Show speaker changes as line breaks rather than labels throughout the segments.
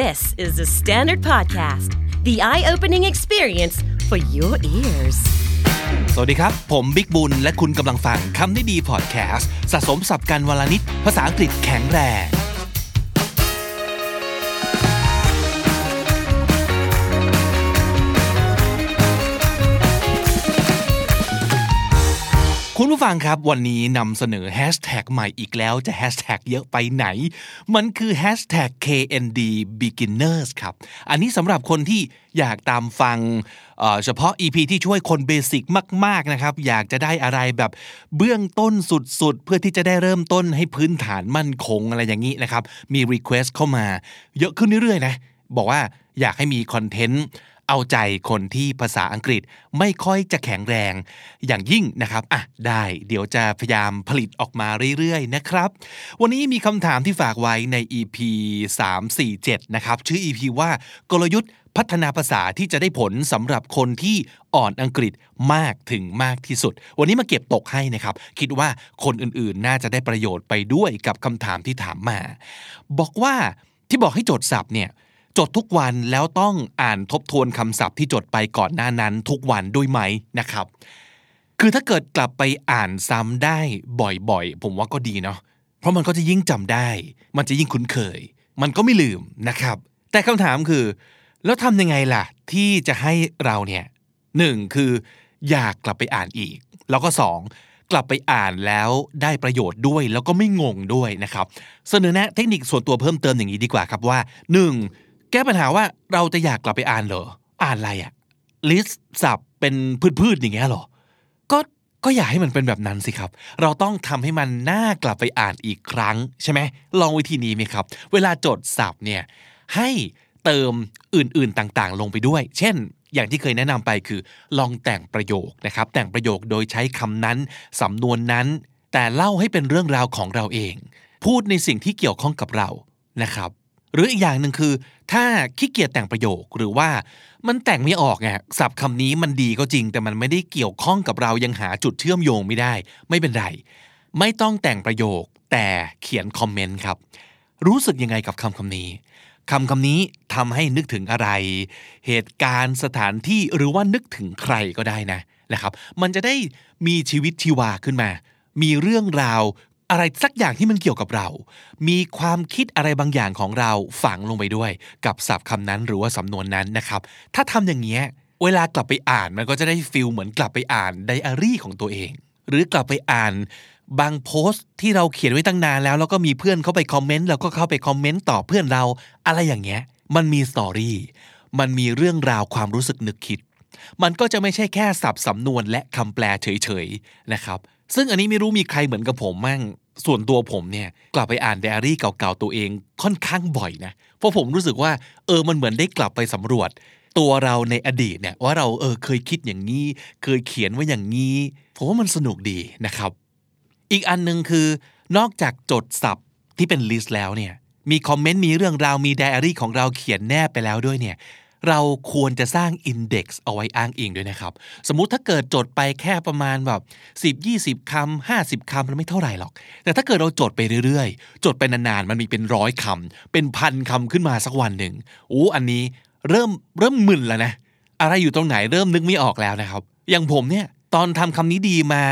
This is the Standard Podcast, the eye opening experience for your ears.
สวัสดีครับ ผมบิ๊กบุญ และคุณกำลังฟังคำนี้ดีพอดแคสต์สะสมสับกันวลนิด ภาษาอังกฤษแข็งแรง คุณผู้ฟังครับวันนี้นำเสนอแฮชแท็กใหม่อีกแล้วจะแฮชแท็กเยอะไปไหน มันคือแฮชแท็ก KND Beginners ครับ อันนี้สำหรับคนที่อยากตามฟังเเฉพาะ EP ที่ช่วยคนเบสิกมาก ๆ นะครับ อยากจะได้อะไรแบบเบื้องต้นสุด ๆ เพื่อที่จะได้เริ่มต้นให้พื้นฐานมั่นคงอะไรอย่างนี้นะครับ มี Request เข้ามา เยอะขึ้นเรื่อย ๆ นะ บอกว่าอยากให้มีคอนเทนต์ เอาใจคนที่ภาษาอังกฤษไม่ค่อยจะแข็งแรงอย่างยิ่งนะครับอะได้เดี๋ยวจะพยายามผลิตออกมาเรื่อยๆนะครับ วันนี้มีคำถามที่ฝากไว้ใน EP 347 นะครับ ชื่อ EP ว่ากลยุทธ์พัฒนาภาษาที่จะได้ผลสำหรับคนที่อ่อนอังกฤษมากถึงมากที่สุด วันนี้มาเก็บตกให้นะครับ คิดว่าคนอื่นๆ น่าจะได้ประโยชน์ไปด้วยกับคำถามที่ถามมา บอกว่าที่บอกให้จดศัพท์เนี่ย จดทุกวันแล้วต้องอ่านทบทวนคำศัพท์ที่จดไปก่อนหน้านั้นทุกวันด้วยไหมนะครับ คือถ้าเกิดกลับไปอ่านซ้ำได้บ่อยๆ ผมว่าก็ดีเนาะเพราะมันก็จะยิ่งจำได้ มันจะยิ่งคุ้นเคย มันก็ไม่ลืมนะครับ แต่คำถามคือ แล้วทำยังไงล่ะ ที่จะให้เราเนี่ยหนึ่งคืออยากกลับไปอ่านอีก แล้วก็สองกลับไปอ่านแล้วได้ประโยชน์ด้วย แล้วก็ไม่งงด้วยนะครับ เสนอแนะเทคนิคส่วนตัวเพิ่มเติมอย่างนี้ดีกว่าครับว่าหนึ่ง แก้ปัญหาว่าเราจะอยากกลับไปอ่านเหรอ อ่านอะไรอะลิสต์สับเป็นพืชๆอย่างเงี้ยเหรอ ก็ก็อย่าให้มันเป็นแบบนั้นสิครับ เราต้องทำให้มันน่ากลับไปอ่านอีกครั้งใช่ไหมลองวิธีนี้ไหมครับ เวลาจดศัพท์เนี่ยให้เติมอื่นๆต่างๆ ลงไปด้วย เช่น อย่างที่เคยแนะนำไปคือ ลองแต่งประโยคนะครับ แต่งประโยคโดยใช้คำนั้นสำนวนนั้น แต่เล่าให้เป็นเรื่องราวของเราเอง พูดในสิ่งที่เกี่ยวข้องกับเรานะครับ หรืออีกอย่างหนึ่งคือ ถ้าขี้เกียจแต่งประโยคหรือว่ามันแต่งไม่ออกไงศัพท์คำนี้มันดีก็จริง แต่มันไม่ได้เกี่ยวข้องกับเรายังหาจุดเชื่อมโยงไม่ได้ ไม่เป็นไร ไม่ต้องแต่งประโยค แต่เขียนคอมเมนต์ครับ รู้สึกยังไงกับคำคำนี้คำคำนี้ทำให้นึกถึงอะไร เหตุการณ์สถานที่หรือว่านึกถึงใครก็ได้นะนะครับ มันจะได้มีชีวิตชีวาขึ้นมา มีเรื่องราว อะไรสักอย่างที่มันเกี่ยวกับเรา มีความคิดอะไรบางอย่างของเราฝังลงไปด้วย กับศัพท์คำนั้นหรือว่าสำนวนนั้นนะครับ ถ้าทำอย่างเงี้ยเวลากลับไปอ่านมันก็จะได้ feel เหมือนกลับไปอ่านไดอารี่ของตัวเอง หรือกลับไปอ่านบางโพสต์ที่เราเขียนไว้ตั้งนานแล้ว แล้วก็มีเพื่อนเข้าไปคอมเมนต์เราก็เข้าไปคอมเมนต์ต่อเพื่อนเรา อะไรอย่างเงี้ย มันมี story มันมีเรื่องราวความรู้สึกนึกคิด มันก็จะไม่ใช่แค่ศัพท์สำนวนและคำแปลเฉยๆนะครับ ซึ่งอันนี้ไม่รู้มีใครเหมือนกับผมมั่ง ส่วนตัวผมเนี่ยกลับไปอ่านไดอารี่เก่าๆตัวเองค่อนข้างบ่อยนะเพราะผมรู้สึกว่าเออมันเหมือนได้กลับไปสำรวจ ตัวเราในอดีตเนี่ยว่าเราเออเคยคิดอย่างนี้ เคยเขียนไว้อย่างนี้ผมว่ามันสนุกดีนะครับ อีกอันหนึ่งคือนอกจากจดศัพท์ที่เป็น list แล้วเนี่ยมีคอมเมนต์มีเรื่องราวมีไดอารี่ของเราเขียนแนบไปแล้วด้วยเนี่ย เราควรจะสร้าง index เอาไว้อ้างอิงด้วยนะครับ สมมุติถ้าเกิดจดไปแค่ประมาณแบบ 10 20คำ50คำมันไม่เท่าไหร่หรอก แต่ถ้าเกิดเราจดไปเรื่อยๆ จดไปนานๆ มันมีเป็นร้อยคำเป็นพันคำขึ้นมาสักวันหนึ่งโอ้อันนี้เริ่มเริ่มมึนแล้วนะ อะไรอยู่ตรงไหนเริ่มนึกไม่ออกแล้วนะครับ อย่างผมเนี่ยตอนทำคำนี้ดีมา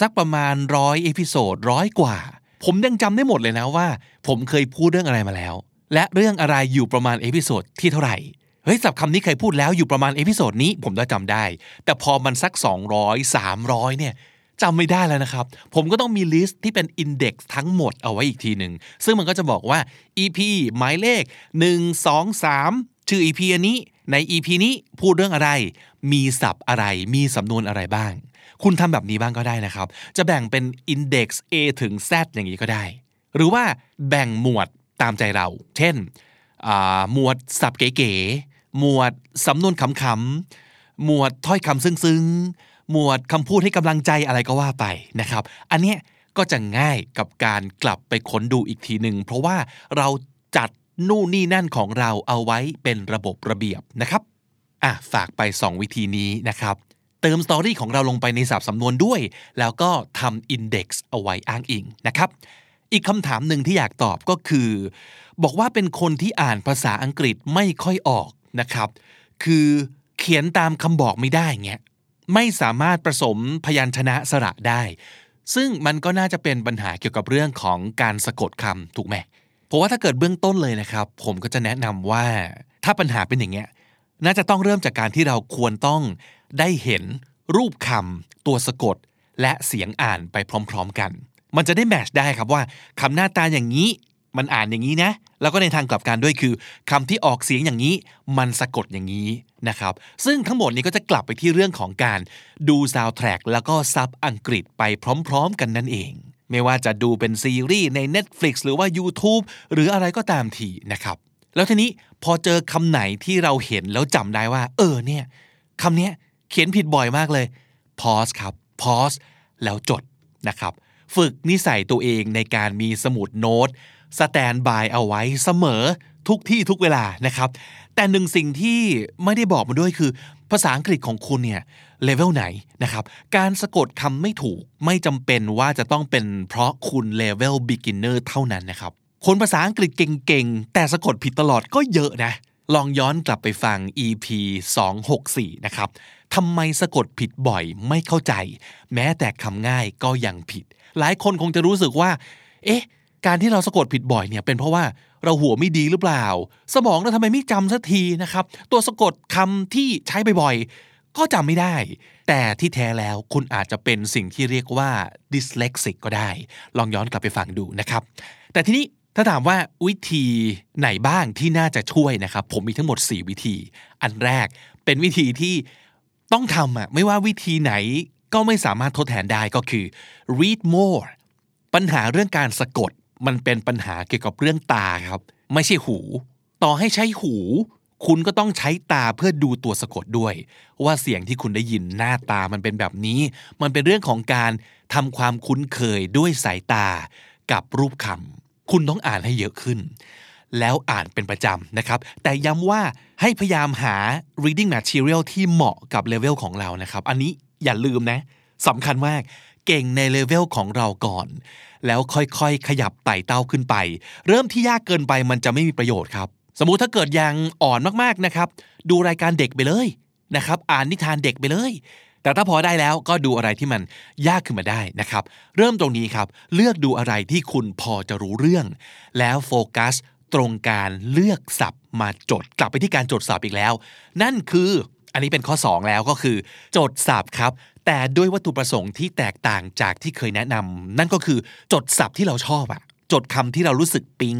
สักประมาณร้อย episode ร้อยกว่า ผมยังจำได้หมดเลยนะว่า ผมเคยพูดเรื่องอะไรมาแล้ว และเรื่องอะไรอยู่ประมาณ episode ที่เท่าไหร่ เฮ้ยศัพท์คำนี้เคยพูดแล้วอยู่ประมาณ episode นี้ผมจะจำได้ แต่พอมันสัก 200 300 เนี่ยจำไม่ได้แล้วนะครับ ผมก็ต้องมี list ที่เป็น index ทั้งหมดเอาไว้อีกทีหนึ่ง ซึ่งมันก็จะบอกว่า EP หมายเลข 1 2 3 ชื่อ EP อันนี้ ใน EP นี้พูดเรื่องอะไร มีศัพท์อะไร มีสำนวนอะไรบ้าง คุณทำแบบนี้บ้างก็ได้นะครับ จะแบ่งเป็น Index A ถึง Z อย่างนี้ก็ได้ หรือว่าแบ่งหมวดตามใจเรา เช่นหมวดศัพท์เก๋ๆ หมวดสำนวนขำๆหมวดถ้อยคำซึ้งๆ หมวดคำพูดให้กำลังใจอะไรก็ว่าไปนะครับ อันเนี้ยก็จะง่ายกับการกลับไปค้นดูอีกทีหนึ่งเพราะว่าเราจัดนู่นนี่นั่นของเราเอาไว้เป็นระบบระเบียบนะครับอะฝากไป 2 วิธีนี้นะครับ เติมสตอรี่ของเราลงไปในสับสำนวนด้วย แล้วก็ทำอินเด็กซ์เอาไว้อ้างอิงนะครับ อีกคำถามหนึ่งที่อยากตอบก็คือ บอกว่าเป็นคนที่อ่านภาษาอังกฤษไม่ค่อยออก นะครับ คือเขียนตามคำบอกไม่ได้เงี้ยไม่สามารถผสมพยัญชนะสระได้ ซึ่งมันก็น่าจะเป็นปัญหาเกี่ยวกับเรื่องของการสะกดคำถูกไหมเพราะว่าถ้าเกิดเบื้องต้นเลยนะครับ ผมก็จะแนะนำว่าถ้าปัญหาเป็นอย่างเงี้ยน่าจะต้องเริ่มจากการที่เราควรต้องได้เห็นรูปคำตัวสะกด และเสียงอ่านไปพร้อม ๆ กัน มันจะได้แมชได้ครับว่าคำหน้าตาอย่างนี้ มันอ่านอย่างนี้นะ แล้วก็ในทางกลับกันด้วยคือคำที่ออกเสียงอย่างนี้ มันสะกดอย่างนี้นะครับ ซึ่งทั้งหมดนี้ก็จะกลับไปที่เรื่องของการดูซาวด์แทร็กแล้วก็ซับอังกฤษไปพร้อมๆ กันนั่นเอง ไม่ว่าจะดูเป็นซีรีส์ใน Netflix หรือว่า YouTube หรืออะไรก็ตามทีนะครับ แล้วทีนี้พอเจอคำไหนที่เราเห็นแล้วจำได้ว่า เออเนี่ยคำนี้เขียนผิดบ่อยมากเลย pause ครับ pause แล้วจดนะครับ ฝึกนิสัยตัวเองในการมีสมุดโน้ต สแตนบายเอาไว้เสมอทุกที่ทุกเวลานะครับ แต่หนึ่งสิ่งที่ไม่ได้บอกมาด้วยคือ ภาษาอังกฤษของคุณเนี่ยเลเวลไหนนะครับ การสะกดคำไม่ถูกไม่จำเป็นว่าจะต้องเป็นเพราะคุณเลเวล beginner เท่านั้นนะครับคนภาษาอังกฤษเก่งๆ แต่สะกดผิดตลอดก็เยอะนะ ลองย้อนกลับไปฟัง EP 264 นะครับทำไมสะกดผิดบ่อยไม่เข้าใจ แม้แต่คำง่ายก็ยังผิด หลายคนคงจะรู้สึกว่า เอ๊ะ การที่เราสะกดผิดบ่อยเนี่ยเป็นเพราะว่าเราหัวไม่ดีหรือเปล่า สมองเราทำไมไม่จำสักทีนะครับ ตัวสะกดคำที่ใช้บ่อยๆก็จำไม่ได้ แต่ที่แท้แล้วคุณอาจจะเป็นสิ่งที่เรียกว่า dyslexic ก็ได้ ลองย้อนกลับไปฟังดูนะครับ แต่ทีนี้ถ้าถามว่าวิธีไหนบ้างที่น่าจะช่วยนะครับ ผมมีทั้งหมด 4 วิธี อันแรกเป็นวิธีที่ต้องทำอะไม่ว่าวิธีไหนก็ไม่สามารถทดแทนได้ก็คือ read more ปัญหาเรื่องการสะกด มันเป็นปัญหาเกี่ยวกับเรื่องตาครับ ไม่ใช่หู ต่อให้ใช้หู คุณก็ต้องใช้ตาเพื่อดูตัวสะกดด้วย ว่าเสียงที่คุณได้ยินหน้าตามันเป็นแบบนี้ มันเป็นเรื่องของการทำความคุ้นเคยด้วยสายตากับรูปคำคุณต้องอ่านให้เยอะขึ้น แล้วอ่านเป็นประจำนะครับ แต่ย้ำว่าให้พยายามหา reading material ที่เหมาะกับเลเวลของเรานะครับ อันนี้อย่าลืมนะสำคัญมากเก่งในเลเวลของเราก่อน แล้วค่อยๆ ขยับไต่เต้าขึ้นไป เริ่มที่ยากเกินไปมันจะไม่มีประโยชน์ครับ สมมุติถ้าเกิดยังอ่อนมากๆนะครับ ดูรายการเด็กไปเลยนะครับ อ่านนิทานเด็กไปเลย แต่ถ้าพอได้แล้วก็ดูอะไรที่มันยากขึ้นมาได้นะครับ เริ่มตรงนี้ครับ เลือกดูอะไรที่คุณพอจะรู้เรื่อง แล้วโฟกัสตรงการเลือกศัพท์มาจดกลับไปที่การจดศัพท์อีกแล้ว นั่นคืออันนี้เป็นข้อ 2 แล้วก็คือ จดศัพท์ครับ แต่ด้วยวัตถุประสงค์ที่แตกต่างจากที่เคยแนะนำนั่นก็คือจดศัพท์ที่เราชอบอะจดคำที่เรารู้สึกปิ๊ง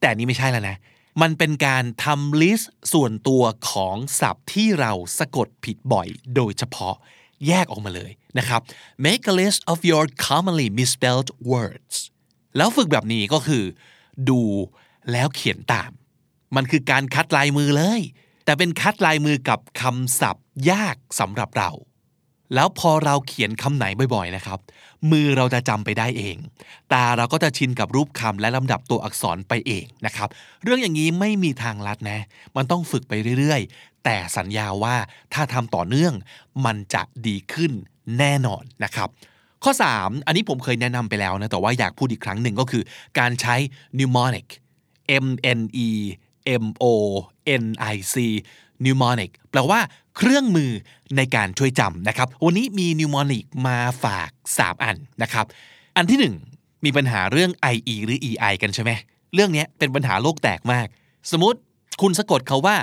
แต่นนี้ไม่ใช่แล้วนะ มันเป็นการทำลิสต์ส่วนตัวของศัพท์ที่เราสะกดผิดบ่อยโดยเฉพาะแยกออกมาเลยนะครับ make a list of your commonly misspelled words แล้วฝึกแบบนี้ก็คือ ดูแล้วเขียนตาม มันคือการคัดลายมือเลย แต่เป็นคัดลายมือกับคำศัพท์ยากสำหรับเรา แล้วพอเราเขียนคำไหนบ่อยๆนะครับ มือเราจะจำไปได้เอง ตาเราก็จะชินกับรูปคำและลำดับตัวอักษรไปเองนะครับ เรื่องอย่างนี้ไม่มีทางลัดนะ มันต้องฝึกไปเรื่อยๆ แต่สัญญาว่าถ้าทำต่อเนื่อง มันจะดีขึ้นแน่นอนนะครับ ข้อ 3 อันนี้ผมเคยแนะนำไปแล้วนะ แต่ว่าอยากพูดอีกครั้งหนึ่งก็คือ การใช้ mnemonic M N E M O N I C mnemonic แปลว่าเครื่องมือในการช่วยจำนะครับ วันนี้มี mnemonic มาฝาก 3 อันนะครับ อันที่ 1 มีปัญหาเรื่อง IE หรือ EI กันใช่ไหม เรื่องนี้เป็นปัญหาโลกแตกมาก สมมติคุณสะกดเขาว่า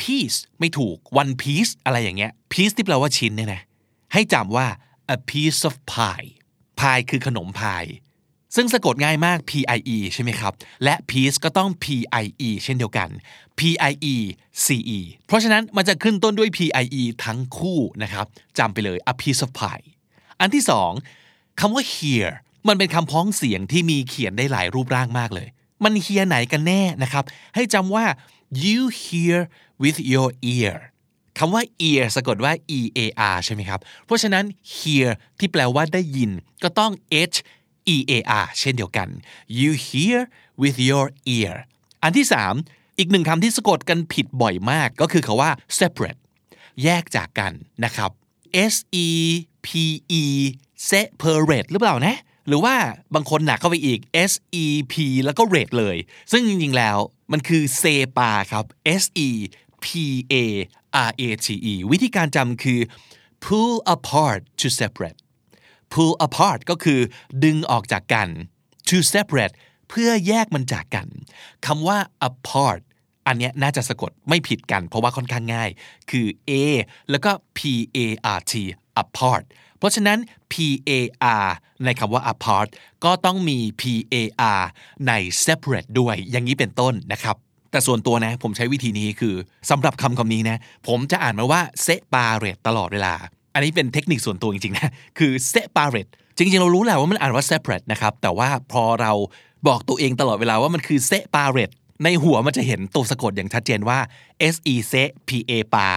piece ไม่ถูก one piece อะไรอย่างเงี้ย piece ที่แปลว่าชิ้นเนี่ยนะ ให้จำว่า a piece of pie pie คือขนมพาย ซึ่งสะกดง่ายมาก PIE ใช่ไหมครับ และ piece ก็ต้อง PIE เช่นเดียวกัน PIE CE เพราะฉะนั้นมันจะขึ้นต้นด้วย PIE ทั้งคู่นะครับจำไปเลย a piece of pie อันที่สองคำว่า hear มันเป็นคำพ้องเสียงที่มีเขียนได้หลายรูปร่างมากเลย มันเฮียไหนกันแน่นะครับ ให้จำว่า you hear with your ear คำว่า ear สะกดว่า e a r ใช่ไหมครับ เพราะฉะนั้น hear ที่แปลว่าได้ยินก็ต้อง h e a r เช่นเดียวกัน you hear with your ear อันที่สามอีกหนึ่งคำที่สะกดกันผิดบ่อยมากก็คือคาว่า separate แยกจากกันนะครับ s e p e separate หรือเปล่านะ หรือว่าบางคนหนักเข้าไปอีก S E P แล้วก็ rate เลย ซึ่งจริงๆแล้วมันคือเซปาครับ S E P A R A T E วิธีการจำคือ pull apart to separate pull apart ก็คือดึงออกจากกัน to separate เพื่อแยกมันจากกันคำว่า apart อันเนี้ยน่าจะสะกดไม่ผิดกัน เพราะว่าค่อนข้างง่าย คือ a แล้วก็ p a r t apart เพราะฉะนั้น p a r ในคำว่า apart ก็ต้องมี p a r ใน separate ด้วยอย่างนี้เป็นต้นนะครับ แต่ส่วนตัวนะ ผมใช้วิธีนี้คือสำหรับคำคำนี้นะ ผมจะอ่านมาว่า separate ตลอดเวลา อันนี้เป็นเทคนิคส่วนตัวจริงๆนะคือ separate จริงๆ เรารู้แหละว่ามันอ่านว่า separate นะครับ แต่ว่าพอเราบอกตัวเองตลอดเวลาว่ามันคือ separate ในหัวมันจะเห็นตัวสะกดอย่างชัดเจนว่า s e c p a ปา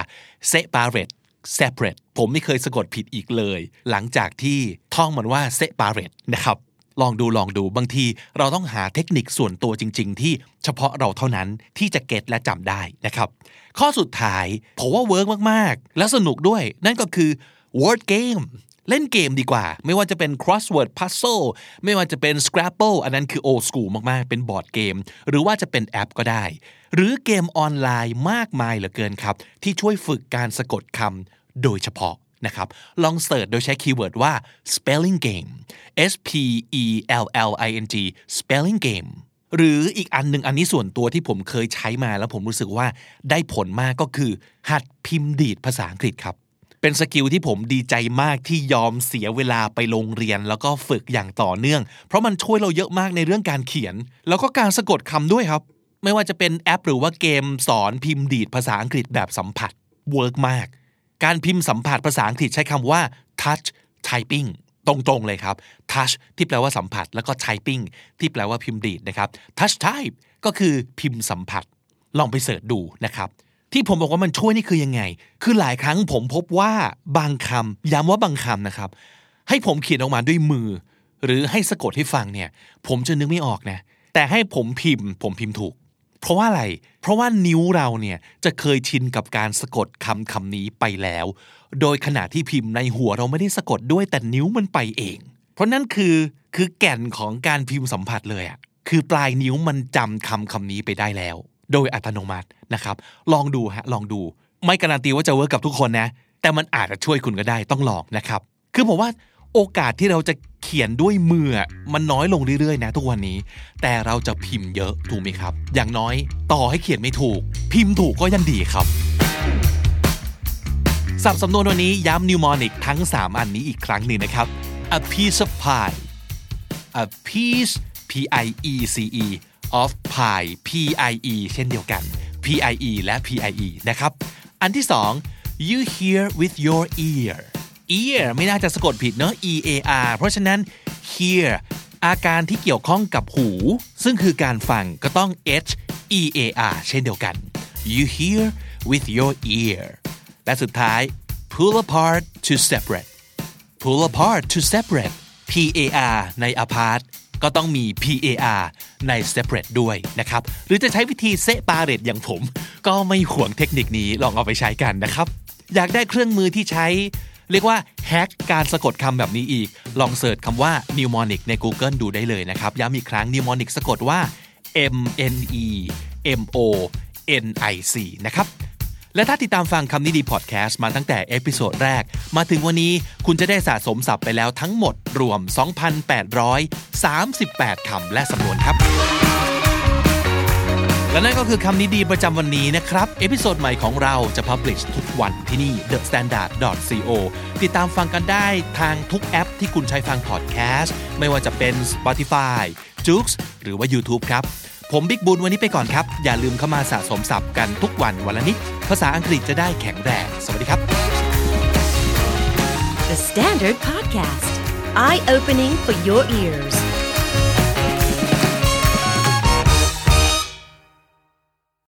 separate separate ผมไม่เคยสะกดผิดอีกเลย หลังจากที่ท่องมันว่า separate นะครับ ลองดูลองดูบางทีเราต้องหาเทคนิคส่วนตัวจริง ๆ ที่เฉพาะเราเท่านั้นที่จะ get และจำได้นะครับ ข้อสุดท้ายผมว่า work มากๆ และสนุกด้วย นั่นก็คือ word game เล่นเกมดีกว่า ไม่ว่าจะเป็น crossword puzzle ไม่ว่าจะเป็น scrabble อันนั้นคือ old school มาก ๆ เป็นบอร์ดเกม หรือว่าจะเป็นแอปก็ได้ หรือเกมออนไลน์มากมายเหลือเกินครับ ที่ช่วยฝึกการสะกดคำโดยเฉพาะ นะครับลอง search โดยใช้ keyword ว่า spelling game S P E L L I N G spelling game หรืออีกอันหนึ่งอันนี้ส่วนตัวที่ผมเคยใช้มาแล้วผมรู้สึกว่าได้ผลมากก็คือ หัดพิมพ์ดีดภาษาอังกฤษครับ เป็น skill ที่ผมดีใจมากที่ยอมเสียเวลาไปโรงเรียน แล้วก็ฝึกอย่างต่อเนื่อง เพราะมันช่วยเราเยอะมากในเรื่องการเขียน แล้วก็การสะกดคำด้วยครับ ไม่ว่าจะเป็นแอปหรือว่าเกมสอนพิมพ์ดีดภาษาอังกฤษแบบสัมผัส work มาก การพิมพ์สัมผัสภาษาอังกฤษใช้คำว่า touch typing ตรงๆเลยครับ touch ที่แปลว่าสัมผัสแล้วก็ typing ที่แปลว่าพิมพ์ดีดนะครับ touch type ก็คือพิมพ์สัมผัส ลองไปเสิร์ชดูนะครับที่ผมบอกว่ามันช่วยนี่คือยังไง คือหลายครั้งผมพบว่าบางคำย้ำว่าบางคำนะครับ ให้ผมเขียนออกมาด้วยมือ หรือให้สะกดให้ฟังเนี่ย ผมจะนึกไม่ออกนะ แต่ให้ผมพิมพ์ ผมพิมพ์ถูก เพราะว่าอะไร เพราะว่านิ้วเราเนี่ยจะเคยชินกับการสะกดคำคำนี้ไปแล้ว โดยขณะที่พิมพ์ในหัวเราไม่ได้สะกดด้วยแต่นิ้วมันไปเอง เพราะนั่นคือคือแก่นของการพิมพ์สัมผัสเลยอะคือปลายนิ้วมันจำคำคำนี้ไปได้แล้ว โดยอัตโนมัตินะครับ ลองดูฮะลองดู ไม่การันตีว่าจะเวิร์กกับทุกคนนะ แต่มันอาจจะช่วยคุณก็ได้ต้องลองนะครับ คือผมว่า โอกาสที่เราจะเขียนด้วยมือมันน้อยลงเรื่อยๆ นะทุกวันนี้ แต่เราจะพิมพ์เยอะถูกไหมครับ อย่างน้อยต่อให้เขียนไม่ถูก พิมพ์ถูกก็ยังดีครับสับสำนวนวันนี้ย้ำ mnemonic ทั้ง 3 อันนี้อีกครั้งหนึ่งนะครับ a piece of pie a piece p i e c e of pie p i e เช่นเดียวกัน p i e และ p i e นะครับ อันที่ 2 you hear with your ear ear ไม่น่าจะสะกดผิดเนอะ e a r เพราะฉะนั้น hear อาการที่เกี่ยวข้องกับหู ซึ่งคือการฟังก็ต้อง h e a r เช่นเดียวกัน you hear with your ear และสุดท้าย pull apart to separate pull apart to separate P A R ใน apart ก็ต้องมี P A R ใน separate ด้วยนะครับ หรือจะใช้วิธี separate อย่างผม ก็ไม่ห่วงเทคนิคนี้ลองเอาไปใช้กันนะครับ อยากได้เครื่องมือที่ใช้ เรียกว่า hack การสะกดคำแบบนี้อีก ลอง search คำว่า mnemonic ใน Google ดูได้เลยนะครับ ย้ำอีกครั้ง mnemonic สะกดว่า M N E M O N I C นะครับ และถ้าติดตามฟังคำนี้ดีพอดแคสต์มาตั้งแต่ episode แรก มาถึงวันนี้คุณจะได้สะสมศัพท์ไปแล้วทั้งหมดรวม 2,838คำและสำนวนครับ และนั่นก็คือคำนี้ดีประจำวันนี้นะครับ episode ใหม่ของเราจะ publish ทุกวันที่นี่ thestandard.co ติดตามฟังกันได้ทางทุกแอปที่คุณใช้ฟังพอดแคสต์ ไม่ว่าจะเป็น Spotify j o o x หรือว่า YouTube ครับ ผมบิ๊กบุญวันนี้ไปก่อนครับ อย่าลืมเข้ามาสะสมศัพท์กันทุกวันวันละนิด ภาษาอังกฤษจะได้แข็งแรง สวัสดีครับ
The Standard Podcast, eye opening for your ears.